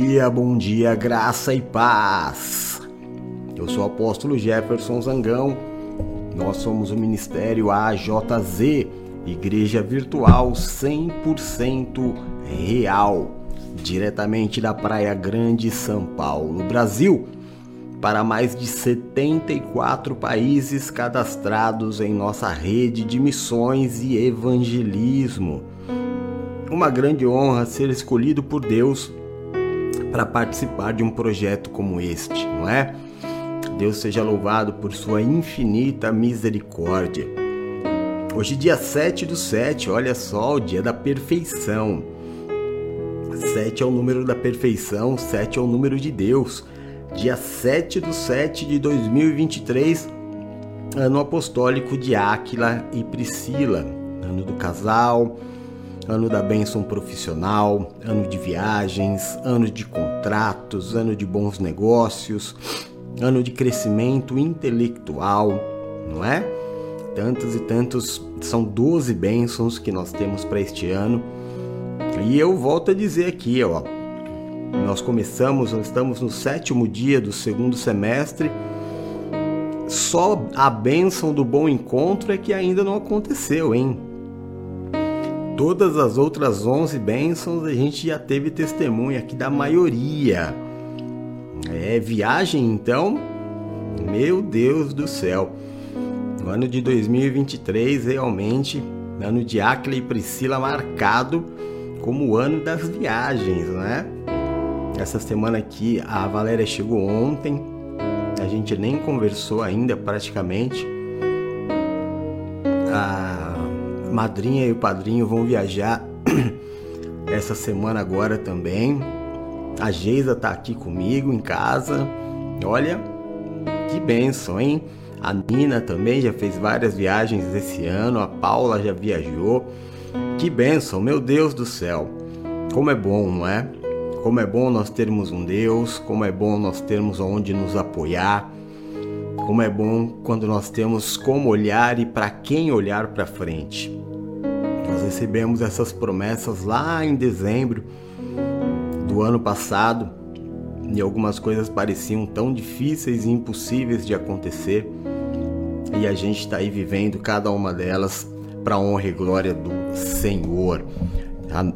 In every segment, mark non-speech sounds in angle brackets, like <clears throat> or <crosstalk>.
dia, bom dia, graça e paz. Eu sou o apóstolo Jefferson Zangão. Nós somos o Ministério AJZ, Igreja Virtual 100% Real, diretamente da Praia Grande, São Paulo, Brasil, para mais de 74 países cadastrados em nossa rede de missões e evangelismo uma grande honra ser escolhido por Deus para participar de um projeto como este, não é? Deus seja louvado por sua infinita misericórdia. Hoje, dia 7 do 7, olha só, o dia da perfeição. 7 é o número da perfeição, 7 é o número de Deus. Dia 7 do 7 de 2023, ano apostólico de Áquila e Priscila, ano do casal, ano da bênção profissional, ano de viagens, ano de contratos, ano de bons negócios, ano de crescimento intelectual, não é? Tantos e tantos, são 12 bênçãos que nós temos para este ano. E eu volto a dizer aqui, ó, nós começamos, nós estamos no sétimo dia do segundo semestre. Só a bênção do bom encontro é que ainda não aconteceu, hein? Todas as outras 11 bênçãos a gente já teve testemunha aqui da maioria. É viagem então? Meu Deus do céu. O ano de 2023 realmente, ano de Acla e Priscila marcado como o ano das viagens, né? Essa semana aqui a Valéria chegou ontem, a gente nem conversou ainda praticamente. Madrinha e o padrinho vão viajar <clears throat> essa semana agora também. A Geisa tá aqui comigo em casa. Olha, que benção, hein? A Nina também já fez várias viagens esse ano. A Paula já viajou. Que benção, meu Deus do céu. Como é bom, não é? Como é bom nós termos um Deus, como é bom nós termos onde nos apoiar. Como é bom quando nós temos como olhar e para quem olhar para frente. Recebemos essas promessas lá em dezembro do ano passado e algumas coisas pareciam tão difíceis e impossíveis de acontecer e a gente está aí vivendo cada uma delas para honra e glória do Senhor.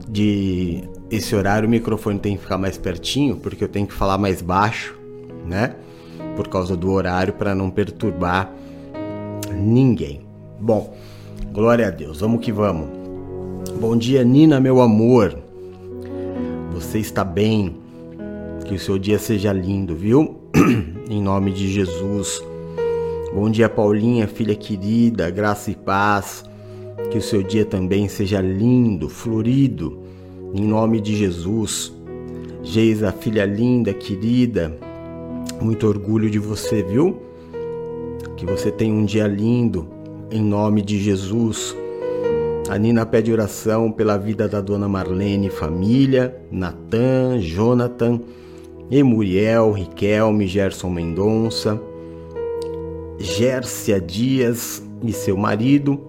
De esse horário o microfone tem que ficar mais pertinho porque eu tenho que falar mais baixo, né? por causa do horário para não perturbar ninguém. Bom, glória a Deus, vamos que vamos. Bom dia, Nina, meu amor. Você está bem? Que o seu dia seja lindo, viu? <clears throat> em nome de Jesus. Bom dia, Paulinha, filha querida, graça e paz. Que o seu dia também seja lindo, florido, em nome de Jesus. Geisa, filha linda, querida, muito orgulho de você, viu? Que você tenha um dia lindo, em nome de Jesus. A Nina pede oração pela vida da dona Marlene família, Natan, Jonathan, Emuriel, Riquelme, Gerson Mendonça, Gércia Dias e seu marido.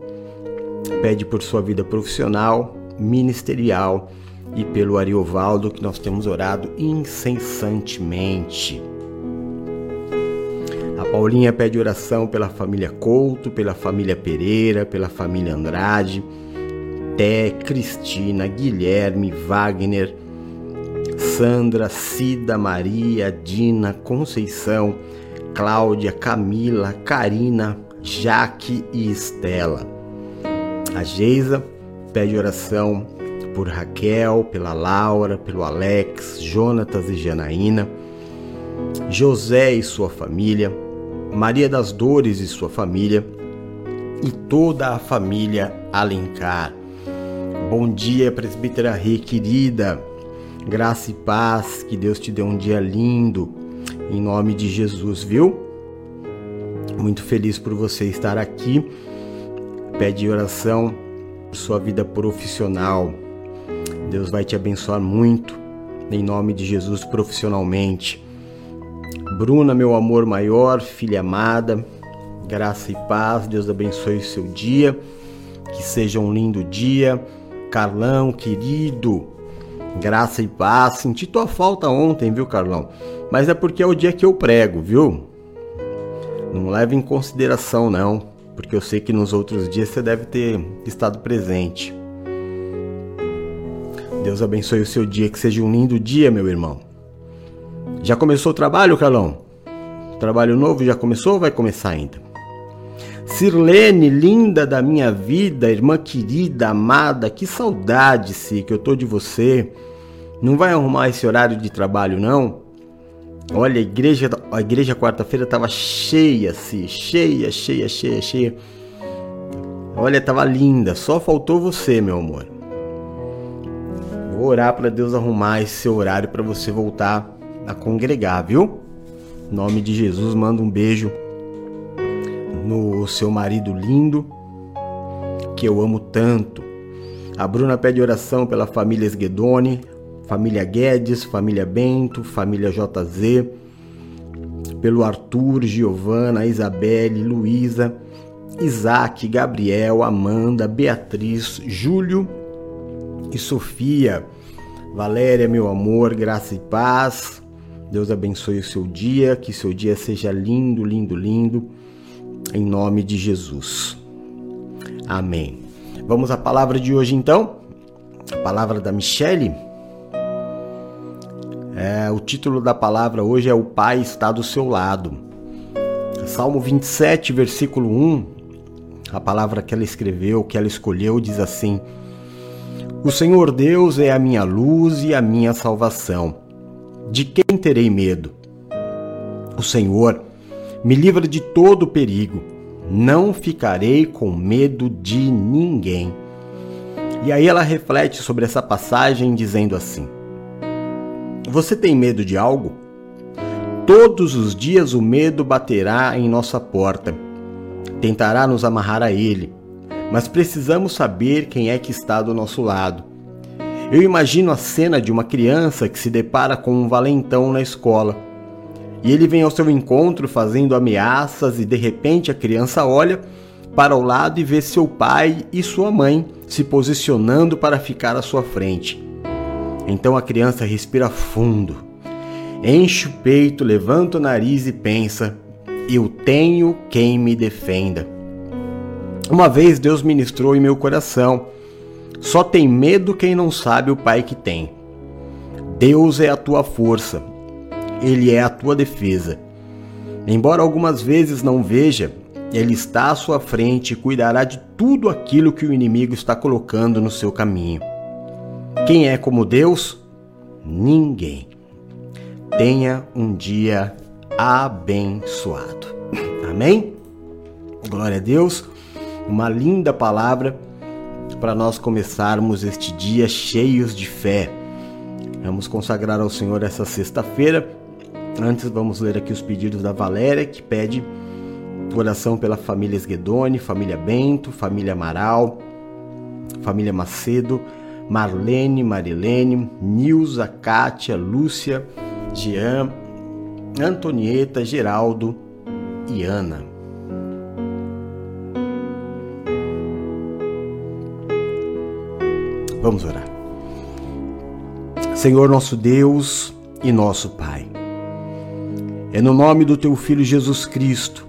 Pede por sua vida profissional, ministerial e pelo Ariovaldo que nós temos orado incessantemente. Paulinha pede oração pela família Couto, pela família Pereira, pela família Andrade, Té, Cristina, Guilherme, Wagner, Sandra, Cida, Maria, Dina, Conceição, Cláudia, Camila, Karina, Jaque e Estela. A Geisa pede oração por Raquel, pela Laura, pelo Alex, Jonatas e Janaína, José e sua família, Maria das Dores e sua família e toda a família Alencar. Bom dia, presbítera Rê querida. Graça e paz, que Deus te dê um dia lindo. Em nome de Jesus, viu? Muito feliz por você estar aqui. Pede oração por sua vida profissional. Deus vai te abençoar muito. Em nome de Jesus, profissionalmente. Bruna, meu amor maior, filha amada, graça e paz, Deus abençoe o seu dia, que seja um lindo dia. Carlão, querido, Graça e paz. Senti tua falta ontem, viu, Carlão? Mas é porque é o dia que eu prego, viu? Não leve em consideração, não, porque eu sei que nos outros dias você deve ter estado presente. Deus abençoe o seu dia, que seja um lindo dia, meu irmão. Já começou o trabalho, Carlão? Trabalho novo já começou ou vai começar ainda? Sirlene, linda da minha vida, irmã querida, amada, que saudade, Si, que eu tô de você. Não vai arrumar esse horário de trabalho, não? Olha, a igreja, a igreja quarta-feira tava cheia, Si, cheia, cheia, cheia, cheia. Olha, tava linda, só faltou você, meu amor. Vou orar para Deus arrumar esse horário para você voltar a congregar, viu? Em nome de Jesus, manda um beijo no seu marido lindo, que eu amo tanto. A Bruna pede oração pela família Esguedone, família Guedes, família Bento, família JZ, pelo Arthur, Giovana, Isabelle, Luísa, Isaac, Gabriel, Amanda, Beatriz, Júlio e Sofia. Valéria, meu amor, graça e paz. Deus abençoe o seu dia, que seu dia seja lindo, lindo, lindo em nome de Jesus. Amém. Vamos à palavra de hoje então? A palavra da Michele. É, o título da palavra hoje é O Pai está do seu lado. Salmo 27, versículo 1. A palavra que ela escreveu, que ela escolheu, diz assim: O Senhor Deus é a minha luz e a minha salvação. De quem terei medo? O Senhor me livra de todo perigo. Não ficarei com medo de ninguém. E aí ela reflete sobre essa passagem dizendo assim: Você tem medo de algo? Todos os dias o medo baterá em nossa porta, tentará nos amarrar a ele, mas precisamos saber quem é que está do nosso lado. Eu imagino a cena de uma criança que se depara com um valentão na escola e ele vem ao seu encontro fazendo ameaças, e de repente a criança olha para o lado e vê seu pai e sua mãe se posicionando para ficar à sua frente. Então a criança respira fundo, enche o peito, levanta o nariz e pensa: Eu tenho quem me defenda. Uma vez Deus ministrou em meu coração: Só tem medo quem não sabe o pai que tem. Deus é a tua força ele é a tua defesa. Embora algumas vezes não veja, ele está à sua frente e cuidará de tudo aquilo que o inimigo está colocando no seu caminho. Quem é como Deus? Ninguém. Tenha um dia abençoado. <laughs> Amém? Glória a Deus. Uma linda palavra para nós começarmos este dia cheios de fé. Vamos consagrar ao Senhor essa sexta-feira Antes vamos ler aqui os pedidos da Valéria, que pede oração pela família Esguedone, família Bento, família Amaral, família Macedo, Marlene, Marilene, Nilza, Kátia, Lúcia, Jean, Antonieta, Geraldo e Ana. Vamos orar. Senhor nosso Deus e nosso Pai. É no nome do teu Filho Jesus Cristo,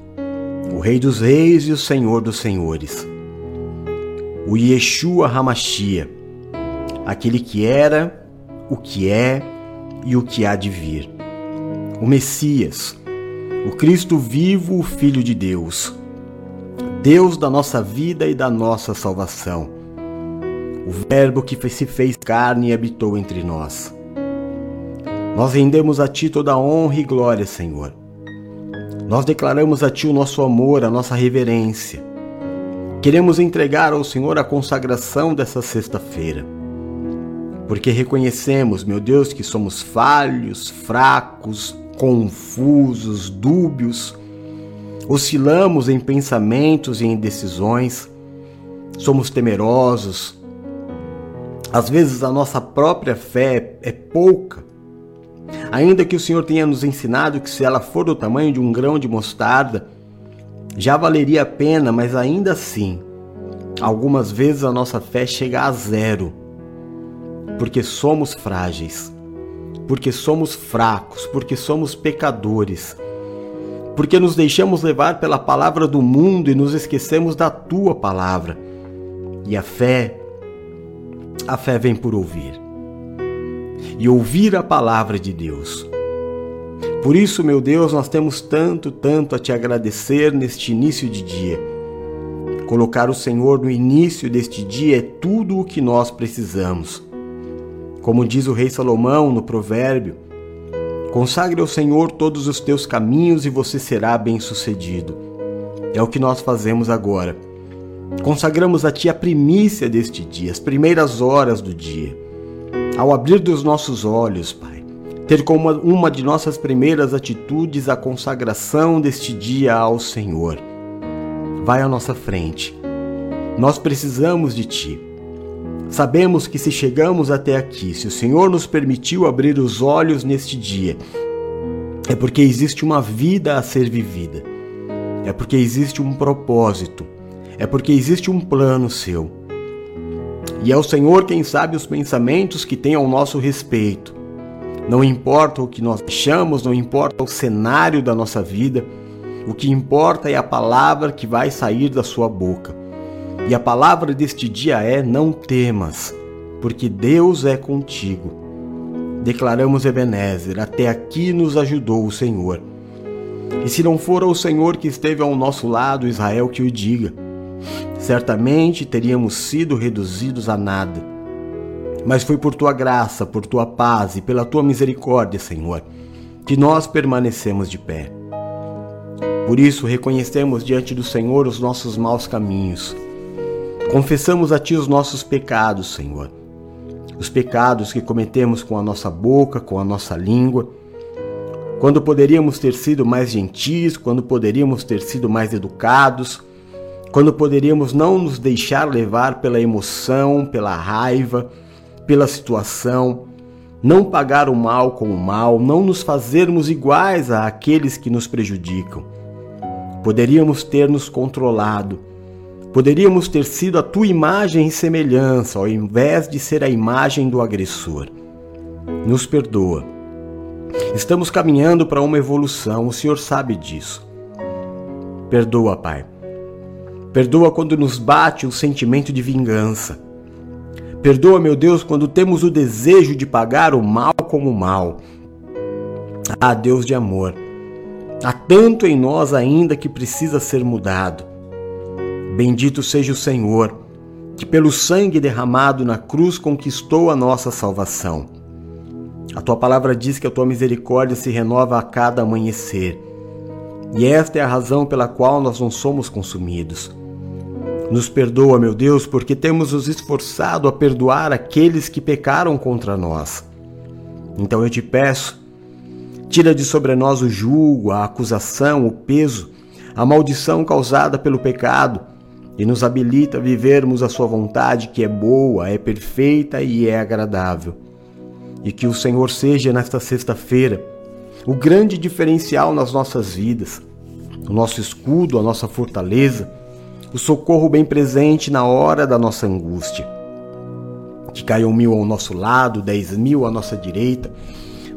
o Rei dos Reis e o Senhor dos Senhores, o Yeshua Hamashia, aquele que era, o que é e o que há de vir, o Messias, o Cristo vivo, o Filho de Deus, Deus da nossa vida e da nossa salvação, o Verbo que se fez carne e habitou entre nós nós rendemos a Ti toda a honra e glória, Senhor. Nós declaramos a Ti o nosso amor, a nossa reverência. Queremos entregar ao Senhor a consagração dessa sexta-feira, porque reconhecemos, meu Deus, que somos falhos, fracos, confusos, dúbios, oscilamos em pensamentos e em decisões, somos temerosos. Às vezes a nossa própria fé é pouca Ainda que o Senhor tenha nos ensinado que se ela for do tamanho de um grão de mostarda, já valeria a pena, mas ainda assim, algumas vezes a nossa fé chega a zero. porque somos frágeis, porque somos fracos, porque somos pecadores, porque nos deixamos levar pela palavra do mundo e nos esquecemos da tua palavra. E a fé, a fé vem por ouvir. E ouvir a palavra de Deus. Por isso, meu Deus, nós temos tanto, tanto a te agradecer neste início de dia. Colocar o Senhor no início deste dia é tudo o que nós precisamos. Como diz o rei Salomão no provérbio, consagre ao Senhor todos os teus caminhos e você será bem-sucedido. É o que nós fazemos agora. Consagramos a Ti a primícia deste dia, as primeiras horas do dia. Ao abrir dos nossos olhos, Pai, ter como uma de nossas primeiras atitudes a consagração deste dia ao Senhor. Vai à nossa frente. Nós precisamos de Ti. Sabemos que se chegamos até aqui, se o Senhor nos permitiu abrir os olhos neste dia, é porque existe uma vida a ser vivida, é porque existe um propósito, é porque existe um plano seu. E é o Senhor quem sabe os pensamentos que tem ao nosso respeito. Não importa o que nós achamos, não importa o cenário da nossa vida, o que importa é a palavra que vai sair da sua boca. E a palavra deste dia é: não temas, porque Deus é contigo. Declaramos Ebenezer, até aqui nos ajudou o Senhor. E se não for o Senhor que esteve ao nosso lado, Israel que o diga. Certamente teríamos sido reduzidos a nada mas foi por tua graça, por tua paz e pela tua misericórdia, Senhor, que nós permanecemos de pé. Por isso, reconhecemos diante do Senhor os nossos maus caminhos. Confessamos a Ti os nossos pecados, Senhor. Os pecados que cometemos com a nossa boca, com a nossa língua. Quando poderíamos ter sido mais gentis, quando poderíamos ter sido mais educados, quando poderíamos não nos deixar levar pela emoção, pela raiva, pela situação, não pagar o mal com o mal, não nos fazermos iguais a aqueles que nos prejudicam. Poderíamos ter nos controlado, poderíamos ter sido a tua imagem e semelhança, ao invés de ser a imagem do agressor. Nos perdoa. Estamos caminhando para uma evolução, o Senhor sabe disso. Perdoa, Pai. Perdoa quando nos bate o sentimento de vingança. Perdoa, meu Deus, quando temos o desejo de pagar o mal com o mal. Ah, Deus de amor, há tanto em nós ainda que precisa ser mudado. Bendito seja o Senhor, que pelo sangue derramado na cruz conquistou a nossa salvação. A tua palavra diz que a tua misericórdia se renova a cada amanhecer. E esta é a razão pela qual nós não somos consumidos. Nos perdoa, meu Deus, porque temos nos esforçado a perdoar aqueles que pecaram contra nós. Então eu te peço, tira de sobre nós o julgo, a acusação, o peso, a maldição causada pelo pecado e nos habilita a vivermos a Sua vontade, que é boa, é perfeita e é agradável. E que o Senhor seja nesta sexta-feira o grande diferencial nas nossas vidas, o nosso escudo, a nossa fortaleza o socorro bem presente na hora da nossa angústia. Que caiam mil ao nosso lado, dez mil à nossa direita,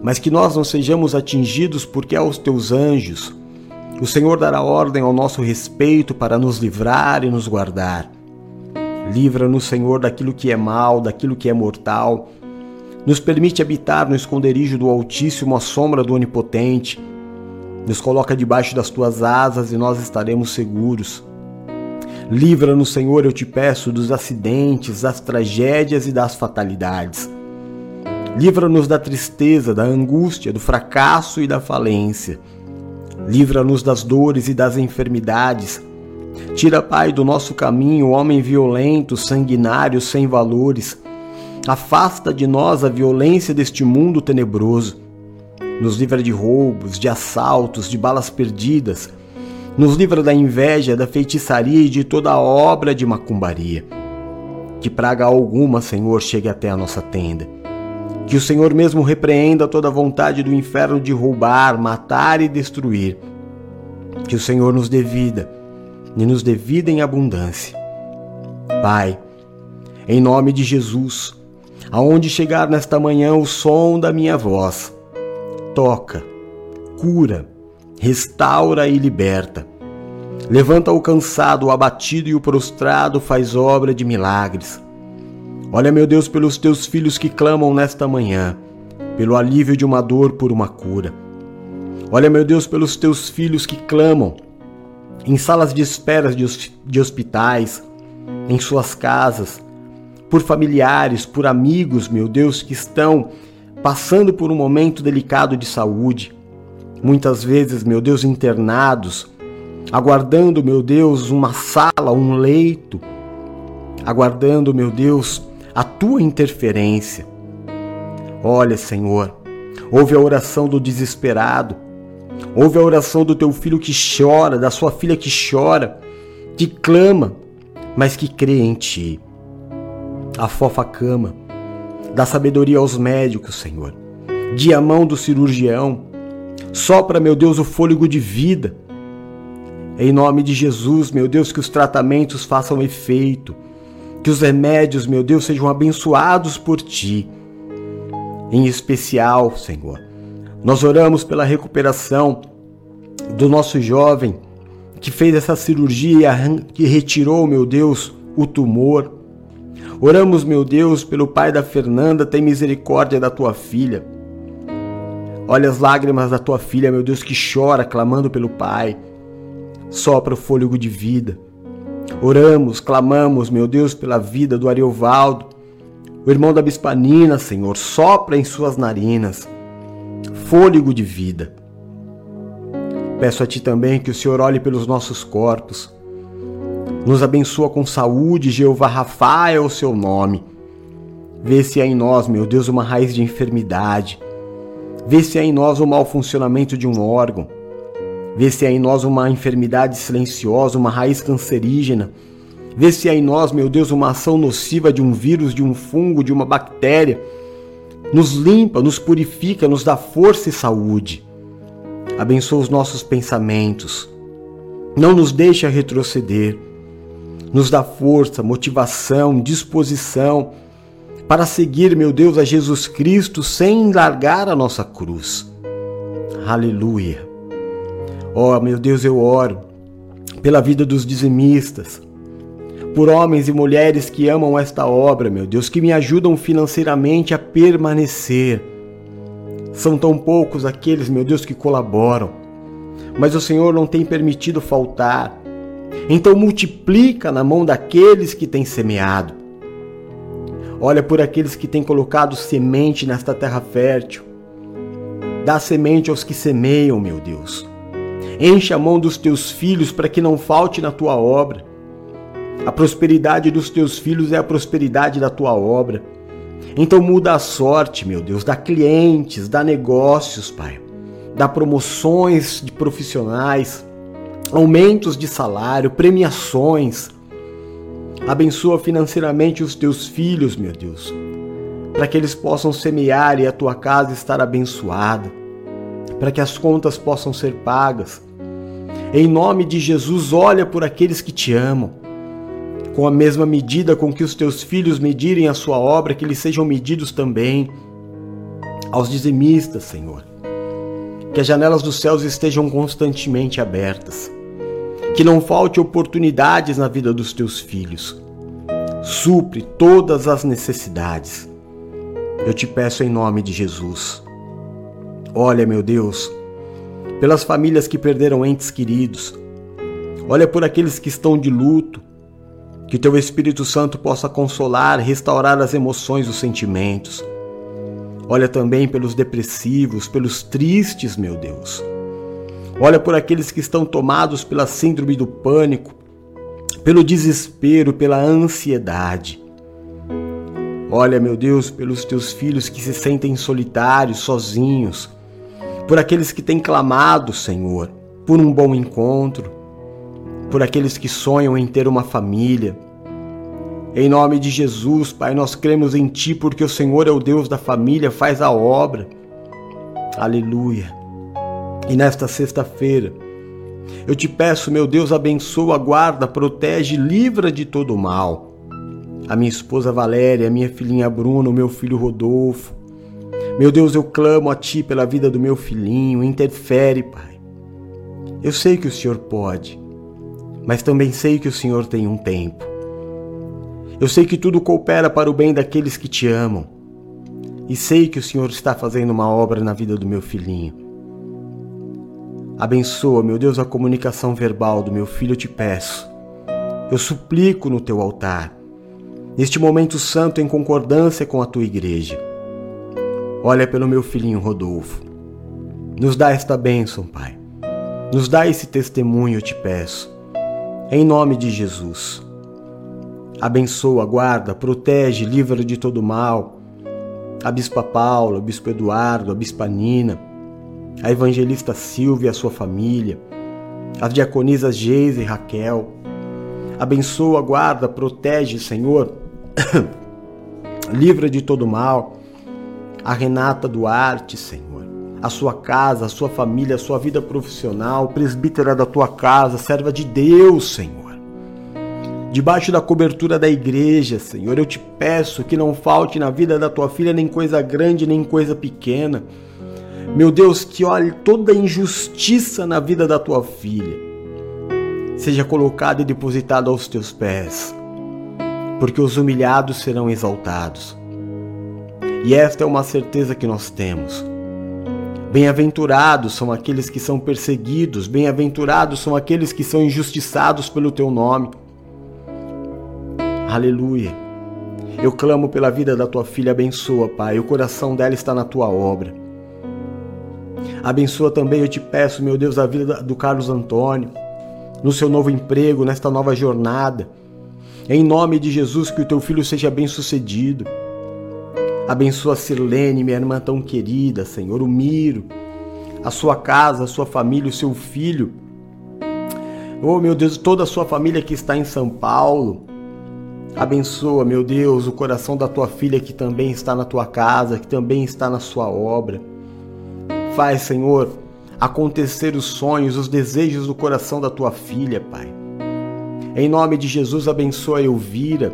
mas que nós não sejamos atingidos porque aos teus anjos o Senhor dará ordem ao nosso respeito para nos livrar e nos guardar. Livra-nos, Senhor, daquilo que é mal, daquilo que é mortal. Nos permite habitar no esconderijo do Altíssimo, à sombra do Onipotente. Nos coloca debaixo das tuas asas e nós estaremos seguros. Livra-nos, Senhor, eu te peço, dos acidentes, das tragédias e das fatalidades. Livra-nos da tristeza, da angústia, do fracasso e da falência. Livra-nos das dores e das enfermidades. Tira, Pai, do nosso caminho o homem violento, sanguinário, sem valores. Afasta de nós a violência deste mundo tenebroso. Nos livra de roubos, de assaltos, de balas perdidas nos livra da inveja, da feitiçaria e de toda obra de macumbaria. Que praga alguma, Senhor, chegue até a nossa tenda. Que o Senhor mesmo repreenda toda vontade do inferno de roubar, matar e destruir. Que o Senhor nos dê vida, e nos dê vida em abundância. Pai, em nome de Jesus, Aonde chegar nesta manhã o som da minha voz, toca, cura, restaura e liberta. Levanta o cansado, o abatido e o prostrado, faz obra de milagres. Olha, meu Deus, pelos teus filhos que clamam nesta manhã, pelo alívio de uma dor por uma cura. Olha, meu Deus, pelos teus filhos que clamam em salas de espera de hospitais, em suas casas, por familiares, por amigos, meu Deus, que estão passando por um momento delicado de saúde, muitas vezes, meu Deus, internados, aguardando, meu Deus, uma sala, um leito, aguardando, meu Deus, a tua interferência. Olha, Senhor, ouve a oração do desesperado, ouve a oração do teu filho que chora, da sua filha que chora, que clama, mas que crê em ti. A cama, dá sabedoria aos médicos, Senhor. Dia a mão do cirurgião, sopra, meu Deus, o fôlego de vida. Em nome de Jesus, meu Deus, que os tratamentos façam efeito, que os remédios, meu Deus, sejam abençoados por ti. Em especial, Senhor, nós oramos pela recuperação do nosso jovem que fez essa cirurgia que retirou, meu Deus, o tumor. Oramos, meu Deus, pelo pai da Fernanda, tem misericórdia da tua filha. Olha as lágrimas da tua filha, meu Deus, que chora clamando pelo pai. Sopra o fôlego de vida. Oramos, clamamos, meu Deus, pela vida do Ariovaldo, o irmão da Bispanina, Senhor, sopra em suas narinas fôlego de vida. Peço a Ti também que o Senhor olhe pelos nossos corpos. Nos abençoa com saúde, Jeová Rafa é o seu nome. Vê se há em nós, meu Deus, uma raiz de enfermidade. Vê se há em nós o um mau funcionamento de um órgão. Vê se há em nós uma enfermidade silenciosa, uma raiz cancerígena. Vê se há em nós, meu Deus, uma ação nociva de um vírus, de um fungo, de uma bactéria nos limpa, nos purifica, nos dá força e saúde. Abençoa os nossos pensamentos. Não nos deixa retroceder. Nos dá força, motivação, disposição para seguir, meu Deus, a Jesus Cristo sem largar a nossa cruz. Aleluia. Ó, oh, meu Deus, eu oro pela vida dos dizimistas, por homens e mulheres que amam esta obra, meu Deus, que me ajudam financeiramente a permanecer. São tão poucos aqueles, meu Deus, que colaboram, mas o Senhor não tem permitido faltar. Então multiplica na mão daqueles que têm semeado. Olha por aqueles que têm colocado semente nesta terra fértil. Dá semente aos que semeiam, meu Deus. Enche a mão dos teus filhos para que não falte na tua obra. A prosperidade dos teus filhos é a prosperidade da tua obra. Então muda a sorte, meu Deus, dá clientes, dá negócios, Pai. Dá promoções de profissionais, aumentos de salário, premiações. Abençoa financeiramente os teus filhos, meu Deus, para que eles possam semear e a tua casa estar abençoada, para que as contas possam ser pagas. Em nome de Jesus, olha por aqueles que te amam com a mesma medida com que os teus filhos medirem a sua obra, que eles sejam medidos também aos dizimistas, Senhor. Que as janelas dos céus estejam constantemente abertas. Que não falte oportunidades na vida dos teus filhos. Supre todas as necessidades. Eu te peço em nome de Jesus. Olha, meu Deus, pelas famílias que perderam entes queridos. Olha por aqueles que estão de luto que teu Espírito Santo possa consolar, restaurar as emoções, os sentimentos. Olha também pelos depressivos, pelos tristes, meu Deus. Olha por aqueles que estão tomados pela síndrome do pânico, pelo desespero, pela ansiedade. Olha, meu Deus, pelos teus filhos que se sentem solitários, sozinhos, por aqueles que têm clamado, Senhor, por um bom encontro, por aqueles que sonham em ter uma família. Em nome de Jesus, Pai, nós cremos em Ti porque o Senhor é o Deus da família, faz a obra. Aleluia. E nesta sexta-feira, eu te peço, meu Deus, abençoa, guarda, protege, livra de todo mal. a minha esposa Valéria, a minha filhinha Bruna, o meu filho Rodolfo. Meu Deus, eu clamo a Ti pela vida do meu filhinho, interfere, Pai. Eu sei que o Senhor pode, mas também sei que o Senhor tem um tempo. Eu sei que tudo coopera para o bem daqueles que te amam. E sei que o Senhor está fazendo uma obra na vida do meu filhinho. Abençoa, meu Deus, a comunicação verbal do meu filho, eu te peço. Eu suplico no teu altar, neste momento santo em concordância com a tua igreja. Olha pelo meu filhinho Rodolfo. Nos dá esta bênção, Pai. Nos dá esse testemunho, eu te peço. Em nome de Jesus. Abençoa, guarda, protege, livra de todo mal. A Bispa Paula, o Bispo Eduardo, a Bispa Nina, a Evangelista Silvia e a sua família, as diaconisas Geise e Raquel. Abençoa, guarda, protege, Senhor. <coughs> livra de todo mal. A Renata Duarte, Senhor. A sua casa, a sua família, a sua vida profissional, presbítera da tua casa, serva de Deus, Senhor debaixo da cobertura da igreja, Senhor. Eu te peço que não falte na vida da tua filha nem coisa grande, nem coisa pequena. Meu Deus, que olhe toda injustiça na vida da tua filha seja colocada e depositada aos teus pés, porque os humilhados serão exaltados. E esta é uma certeza que nós temos. Bem-aventurados são aqueles que são perseguidos, bem-aventurados são aqueles que são injustiçados pelo teu nome. Aleluia. Eu clamo pela vida da tua filha, abençoa, Pai. O coração dela está na tua obra. Abençoa também, eu te peço, meu Deus, a vida do Carlos Antônio, no seu novo emprego, nesta nova jornada. Em nome de Jesus, que o teu filho seja bem-sucedido. Abençoa a Sirlene, minha irmã tão querida, Senhor, o Miro, a sua casa, a sua família, o seu filho. Oh, meu Deus, toda a sua família que está em São Paulo. Abençoa, meu Deus, o coração da tua filha que também está na tua casa, que também está na sua obra. Faz, Senhor, acontecer os sonhos, os desejos do coração da tua filha, Pai. Em nome de Jesus, abençoa a Elvira,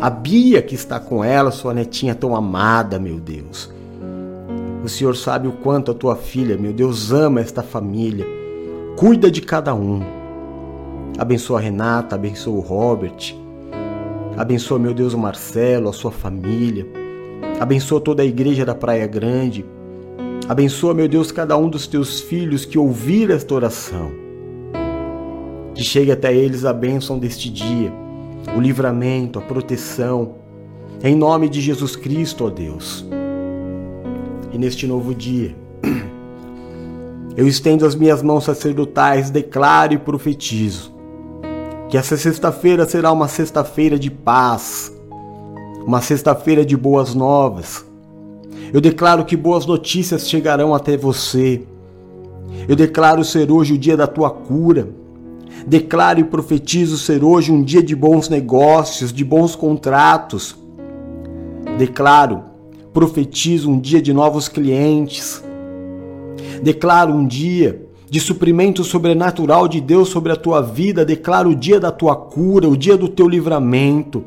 a Bia que está com ela, sua netinha tão amada, meu Deus. O Senhor sabe o quanto a tua filha, meu Deus, ama esta família. Cuida de cada um. Abençoa a Renata, abençoa o Robert. Abençoa, meu Deus, o Marcelo, a sua família. Abençoa toda a igreja da Praia Grande. Abençoa, meu Deus, cada um dos teus filhos que ouvir esta oração. Que chegue até eles a bênção deste dia, o livramento, a proteção. Em nome de Jesus Cristo, ó Deus. E neste novo dia, <clears throat> eu estendo as minhas mãos sacerdotais, declaro e profetizo que essa sexta-feira será uma sexta-feira de paz, uma sexta-feira de boas novas. Eu declaro que boas notícias chegarão até você. Eu declaro ser hoje o dia da tua cura. Declaro e profetizo ser hoje um dia de bons negócios, de bons contratos. Declaro, profetizo um dia de novos clientes. Declaro um dia de suprimento sobrenatural de Deus sobre a tua vida. Declaro o dia da tua cura, o dia do teu livramento.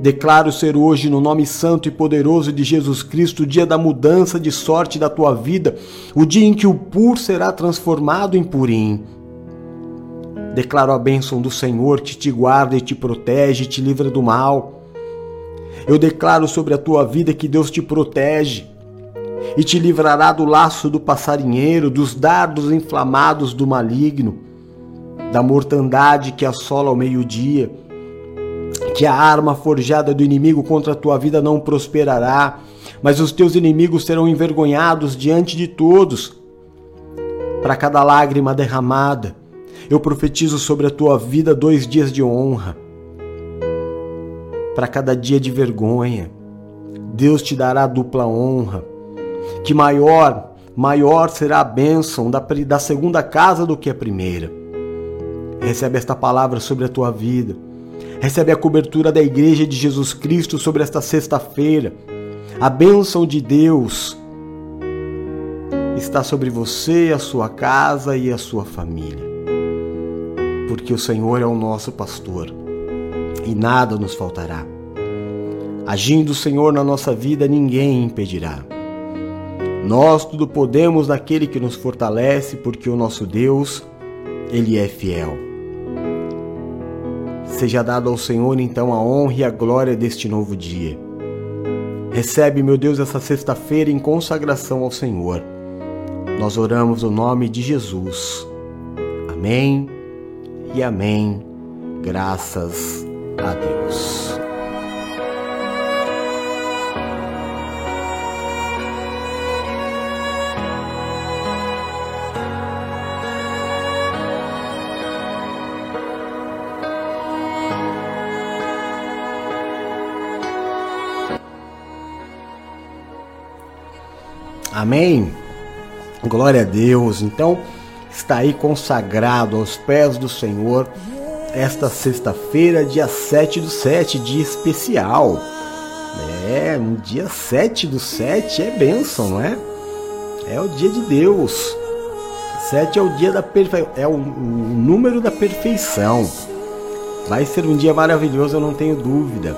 Declaro ser hoje, no nome santo e poderoso de Jesus Cristo, o dia da mudança de sorte da tua vida, o dia em que o pur será transformado em purim. Declaro a bênção do Senhor que te guarda e te protege, te livra do mal. Eu declaro sobre a tua vida que Deus te protege e te livrará do laço do passarinheiro, dos dardos inflamados do maligno, da mortandade que assola ao meio-dia. Que a arma forjada do inimigo contra a tua vida não prosperará, mas os teus inimigos serão envergonhados diante de todos. Para cada lágrima derramada, eu profetizo sobre a tua vida dois dias de honra. Para cada dia de vergonha, Deus te dará dupla honra que maior, maior será a bênção da, da segunda casa do que a primeira. Recebe esta palavra sobre a tua vida. Recebe a cobertura da Igreja de Jesus Cristo sobre esta sexta-feira. A bênção de Deus está sobre você, a sua casa e a sua família. Porque o Senhor é o nosso pastor e nada nos faltará. Agindo o Senhor na nossa vida, ninguém impedirá. Nós tudo podemos naquele que nos fortalece, porque o nosso Deus, Ele é fiel. Seja dado ao Senhor então a honra e a glória deste novo dia. Recebe, meu Deus, essa sexta-feira em consagração ao Senhor. Nós oramos o no nome de Jesus. Amém e amém. Graças a Deus. Amém? Glória a Deus. Então, está aí consagrado aos pés do Senhor esta sexta-feira, dia 7 do 7, dia especial. É, no dia 7 do 7 é bênção, não é? É o dia de Deus. 7 é o dia da perfeição, é o, o número da perfeição. Vai ser um dia maravilhoso, eu não tenho dúvida.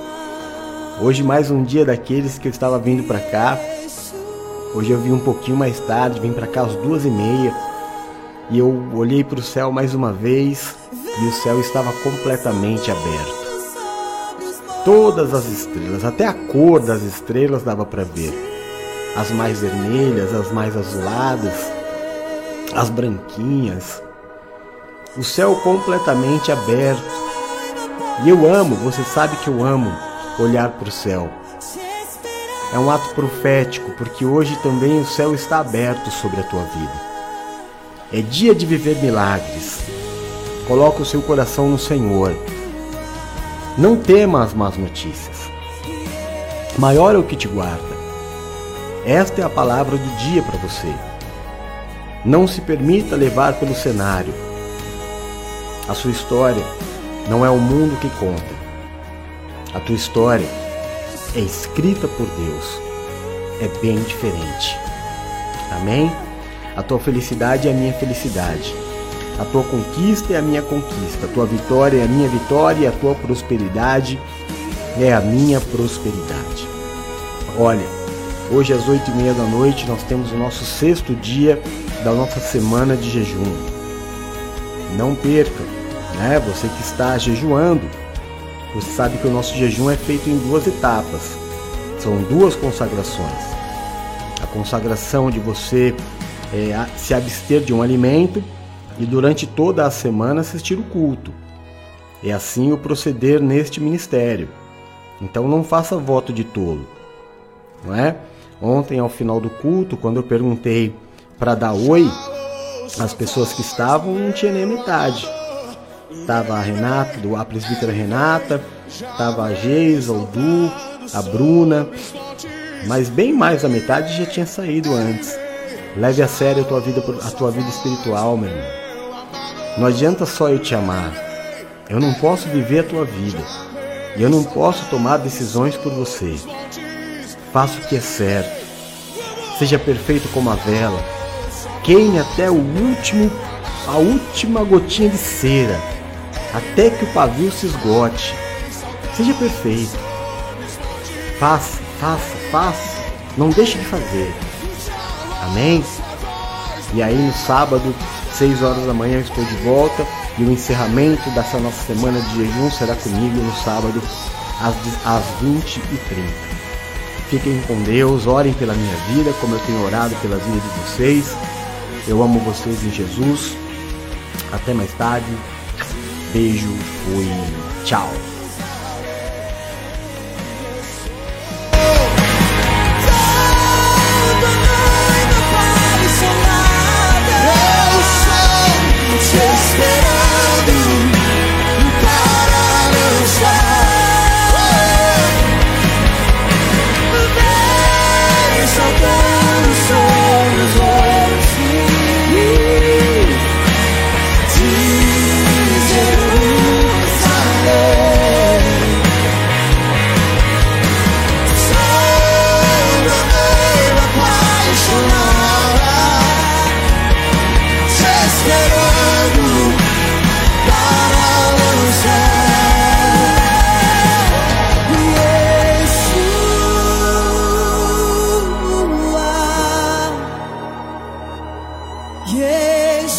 Hoje mais um dia daqueles que eu estava vindo para cá Hoje eu vim um pouquinho mais tarde, vim para cá às duas e meia e eu olhei para o céu mais uma vez e o céu estava completamente aberto. Todas as estrelas, até a cor das estrelas dava para ver. As mais vermelhas, as mais azuladas, as branquinhas. O céu completamente aberto. E eu amo, você sabe que eu amo olhar para o céu. É um ato profético, porque hoje também o céu está aberto sobre a tua vida. É dia de viver milagres. Coloca o seu coração no Senhor. Não tema as más notícias. Maior é o que te guarda. Esta é a palavra do dia para você. Não se permita levar pelo cenário. A sua história não é o mundo que conta. A tua história é escrita por Deus é bem diferente. Amém? A tua felicidade é a minha felicidade. A tua conquista é a minha conquista. A tua vitória é a minha vitória. E a tua prosperidade é a minha prosperidade. Olha, hoje às oito e meia da noite nós temos o nosso sexto dia da nossa semana de jejum. Não perca, né? Você que está jejuando, você sabe que o nosso jejum é feito em duas etapas. São duas consagrações. A consagração de você é, se abster de um alimento e durante toda a semana assistir o culto. É assim o proceder neste ministério. Então não faça voto de tolo, não é? Ontem ao final do culto, quando eu perguntei para dar oi, as pessoas que estavam não tinha nem metade. Tava a Renata, a presbítera Renata, tava a Geisa, o Du, a Bruna, mas bem mais da metade já tinha saído antes. Leve a sério a tua vida, a tua vida espiritual, meu irmão. Não adianta só eu te amar. Eu não posso viver a tua vida. E eu não posso tomar decisões por você. Faça o que é certo. Seja perfeito como a vela. Queime até o último, a última gotinha de cera até que o pavio se esgote. Seja perfeito. Faça, faça, faça. Não deixe de fazer. Amém? E aí no sábado, 6 horas da manhã, eu estou de volta. E o encerramento dessa nossa semana de jejum será comigo no sábado, às, às 20 e 30 Fiquem com Deus, orem pela minha vida, como eu tenho orado pela vida de vocês. Eu amo vocês em Jesus. Até mais tarde. Beijo, fui, tchau.